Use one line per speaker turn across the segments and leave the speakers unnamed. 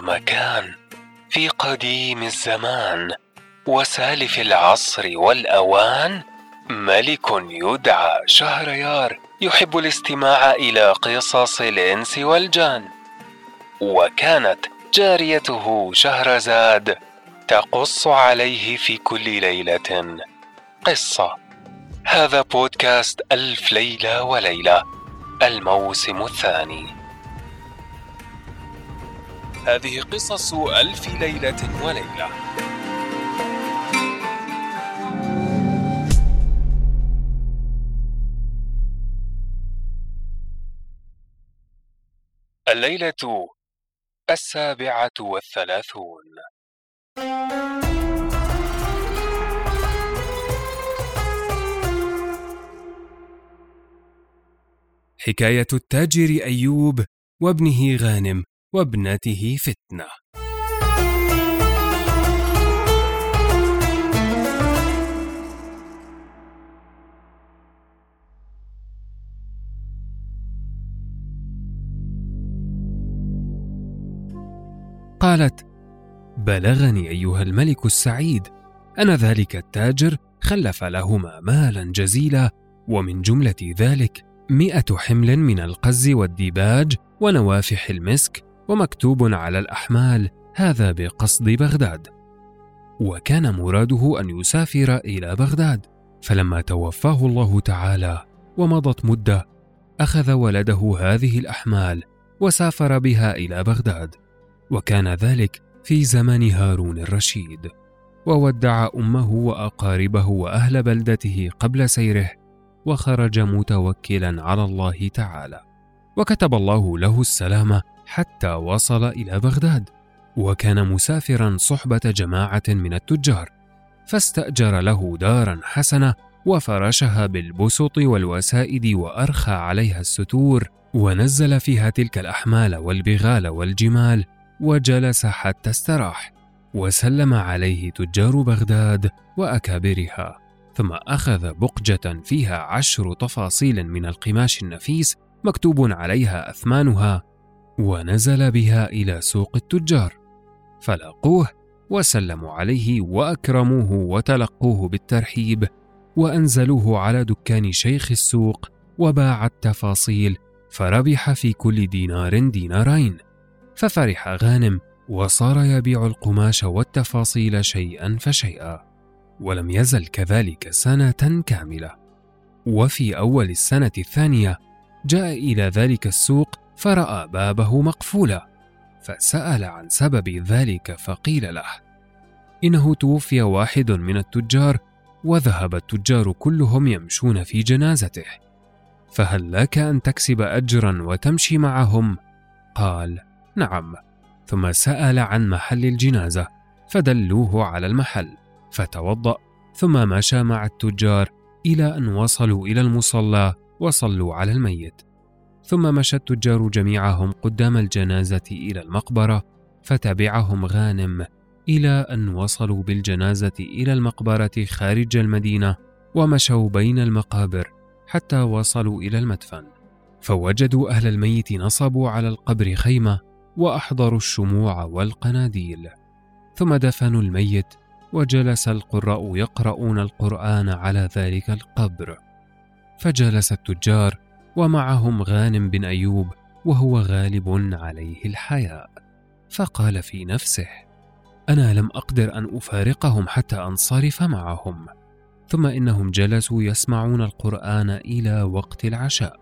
مكان في قديم الزمان وسالف العصر والأوان ملك يدعى شهريار يحب الاستماع إلى قصص الإنس والجان. وكانت جاريته شهرزاد تقص عليه في كل ليلة قصة. هذا بودكاست ألف ليلة وليلة الموسم الثاني. هذه قصص ألف ليلة وليلة. الليلة السابعة والثلاثون.
حكاية التاجر أيوب وابنه غانم. وابنته فتنة. قالت بلغني أيها الملك السعيد ان ذلك التاجر خلف لهما مالا جزيلا ومن جملة ذلك مئة حمل من القز والديباج ونوافح المسك ومكتوب على الأحمال هذا بقصد بغداد. وكان مراده أن يسافر إلى بغداد فلما توفاه الله تعالى ومضت مدة أخذ ولده هذه الأحمال وسافر بها إلى بغداد. وكان ذلك في زمن هارون الرشيد. وودع أمه وأقاربه وأهل بلدته قبل سيره وخرج متوكلا على الله تعالى. وكتب الله له السلامه حتى وصل إلى بغداد وكان مسافرا صحبة جماعة من التجار فاستأجر له دارا حسنة وفرشها بالبسط والوسائد وأرخى عليها الستور ونزل فيها تلك الأحمال والبغال والجمال وجلس حتى استراح وسلم عليه تجار بغداد وأكابرها ثم أخذ بقجة فيها عشر تفاصيل من القماش النفيس مكتوب عليها أثمانها ونزل بها إلى سوق التجار. فلاقوه وسلموا عليه وأكرموه وتلقوه بالترحيب وأنزلوه على دكان شيخ السوق وباع التفاصيل فربح في كل دينار دينارين. ففرح غانم وصار يبيع القماش والتفاصيل شيئا فشيئا ولم يزل كذلك سنة كاملة. وفي أول السنة الثانية جاء إلى ذلك السوق فرأى بابه مقفولا فسأل عن سبب ذلك فقيل له إنه توفي واحد من التجار وذهب التجار كلهم يمشون في جنازته فهل لك أن تكسب اجرا وتمشي معهم قال نعم. ثم سأل عن محل الجنازة فدلوه على المحل فتوضأ ثم مشى مع التجار إلى أن وصلوا إلى المصلى وصلوا على الميت. ثم مشى التجار جميعهم قدام الجنازة إلى المقبرة فتبعهم غانم إلى أن وصلوا بالجنازة إلى المقبرة خارج المدينة ومشوا بين المقابر حتى وصلوا إلى المدفن. فوجدوا أهل الميت نصبوا على القبر خيمة وأحضروا الشموع والقناديل. ثم دفنوا الميت وجلس القراء يقرؤون القرآن على ذلك القبر. فجلس التجار ومعهم غانم بن أيوب وهو غالب عليه الحياء فقال في نفسه أنا لم أقدر أن أفارقهم حتى أنصرف معهم ثم إنهم جلسوا يسمعون القرآن إلى وقت العشاء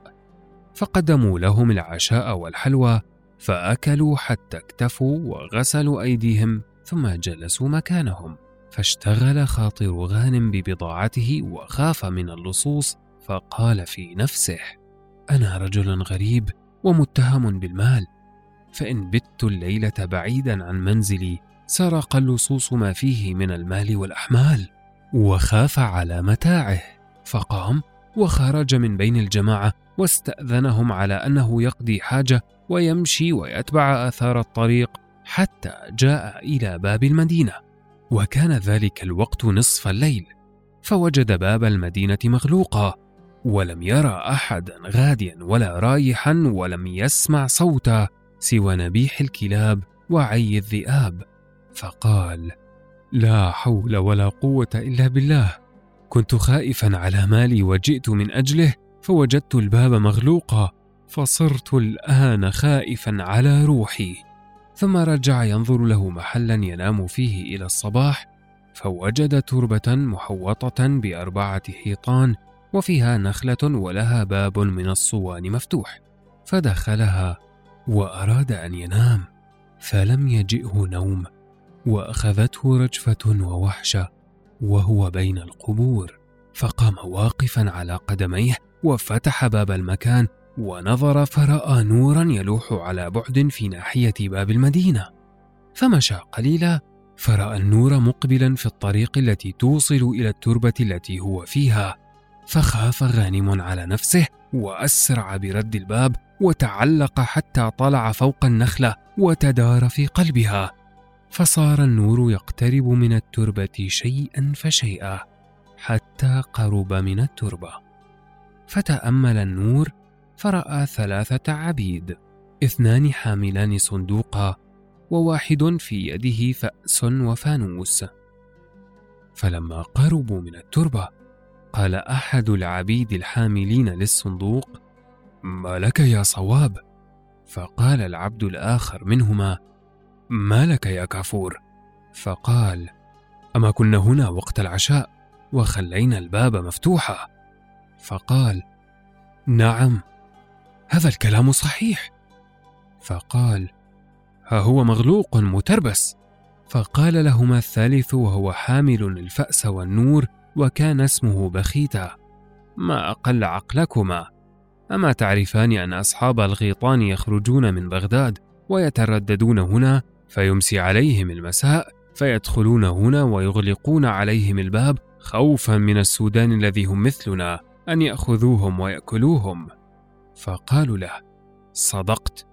فقدموا لهم العشاء والحلوى فأكلوا حتى اكتفوا وغسلوا أيديهم ثم جلسوا مكانهم فاشتغل خاطر غانم ببضاعته وخاف من اللصوص فقال في نفسه أنا رجل غريب ومتهم بالمال فإن بت الليلة بعيدا عن منزلي سرق اللصوص ما فيه من المال والأحمال وخاف على متاعه فقام وخرج من بين الجماعة واستأذنهم على أنه يقضي حاجة ويمشي ويتبع آثار الطريق حتى جاء إلى باب المدينة وكان ذلك الوقت نصف الليل فوجد باب المدينة مغلوقا ولم يرى أحدا غاديا ولا رايحا ولم يسمع صوتا سوى نبيح الكلاب وعي الذئاب. فقال لا حول ولا قوة إلا بالله. كنت خائفا على مالي وجئت من أجله فوجدت الباب مغلوقا فصرت الآن خائفا على روحي. ثم رجع ينظر له محلا ينام فيه إلى الصباح فوجد تربة محوطة بأربعة حيطان وفيها نخلة ولها باب من الصوان مفتوح فدخلها وأراد أن ينام فلم يجئه نوم وأخذته رجفة ووحشة وهو بين القبور فقام واقفا على قدميه وفتح باب المكان ونظر فرأى نورا يلوح على بعد في ناحية باب المدينة فمشى قليلا فرأى النور مقبلا في الطريق التي توصل إلى التربة التي هو فيها. فخاف غانم على نفسه وأسرع برد الباب وتعلق حتى طلع فوق النخلة وتدار في قلبها. فصار النور يقترب من التربة شيئا فشيئا حتى قرب من التربة. فتأمل النور فرأى ثلاثة عبيد اثنان حاملان صندوقا وواحد في يده فأس وفانوس. فلما قربوا من التربة قال أحد العبيد الحاملين للصندوق ما لك يا صواب؟ فقال العبد الآخر منهما ما لك يا كافور؟ فقال أما كنا هنا وقت العشاء وخلينا الباب مفتوحا. فقال نعم هذا الكلام صحيح. فقال ها هو مغلوق متربس. فقال لهما الثالث وهو حامل الفأس والنور وكان اسمه بخيتا. ما أقل عقلكما. أما تعرفان أن أصحاب الغيطان يخرجون من بغداد ويترددون هنا فيمسي عليهم المساء فيدخلون هنا ويغلقون عليهم الباب خوفا من السودان الذي هم مثلنا أن يأخذوهم ويأكلوهم. فقالوا له صدقت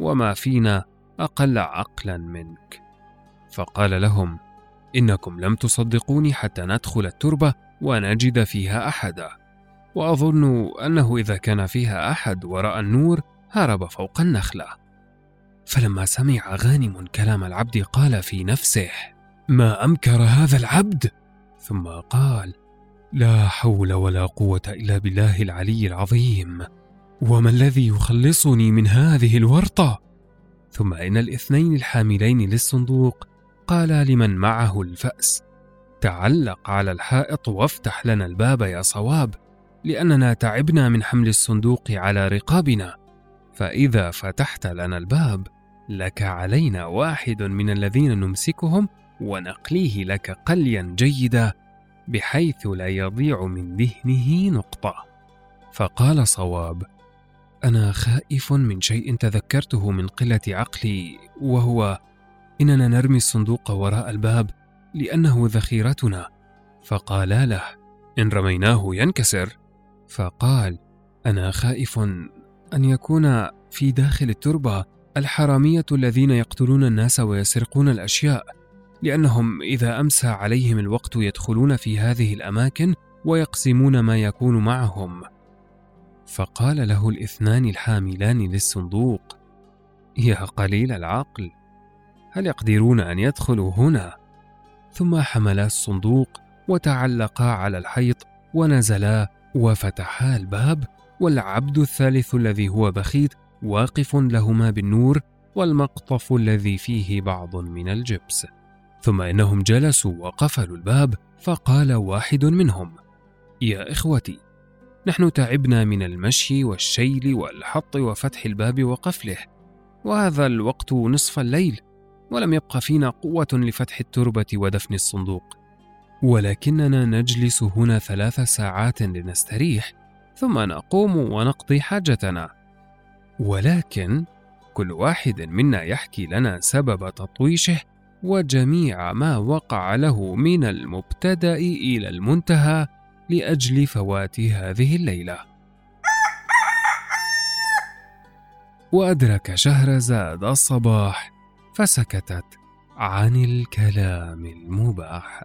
وما فينا أقل عقلا منك. فقال لهم إنكم لم تصدقوني حتى ندخل التربة ونجد فيها أحدا. وأظن أنه إذا كان فيها أحد ورأى النور هرب فوق النخلة. فلما سمع غانم كلام العبد قال في نفسه ما أمكر هذا العبد؟ ثم قال لا حول ولا قوة إلا بالله العلي العظيم. وما الذي يخلصني من هذه الورطة؟ ثم إن الاثنين الحاملين للصندوق قالا لمن معه الفأس تعلق على الحائط وافتح لنا الباب يا صواب لأننا تعبنا من حمل الصندوق على رقابنا. فإذا فتحت لنا الباب لك علينا واحد من الذين نمسكهم ونقليه لك قليا جيدا بحيث لا يضيع من ذهنه نقطة. فقال صواب أنا خائف من شيء تذكرته من قلة عقلي وهو إننا نرمي الصندوق وراء الباب لأنه ذخيرتنا. فقالا له إن رميناه ينكسر. فقال أنا خائف أن يكون في داخل التربة الحرامية الذين يقتلون الناس ويسرقون الأشياء لأنهم إذا أمسى عليهم الوقت يدخلون في هذه الأماكن ويقسمون ما يكون معهم. فقال له الاثنان الحاملان للصندوق يا قليل العقل. هل يقدرون أن يدخلوا هنا؟ ثم حملا الصندوق وتعلقا على الحيط ونزلا وفتحا الباب والعبد الثالث الذي هو بخيت واقف لهما بالنور والمقطف الذي فيه بعض من الجبس. ثم إنهم جلسوا وقفلوا الباب فقال واحد منهم يا إخوتي نحن تعبنا من المشي والشيل والحط وفتح الباب وقفله وهذا الوقت نصف الليل ولم يبق فينا قوة لفتح التربة ودفن الصندوق. ولكننا نجلس هنا ثلاث ساعات لنستريح ثم نقوم ونقضي حاجتنا. ولكن كل واحد منا يحكي لنا سبب تطويشه وجميع ما وقع له من المبتدأ إلى المنتهى لأجل فوات هذه الليلة. وأدرك شهرزاد الصباح. فسكتت عن الكلام المباح.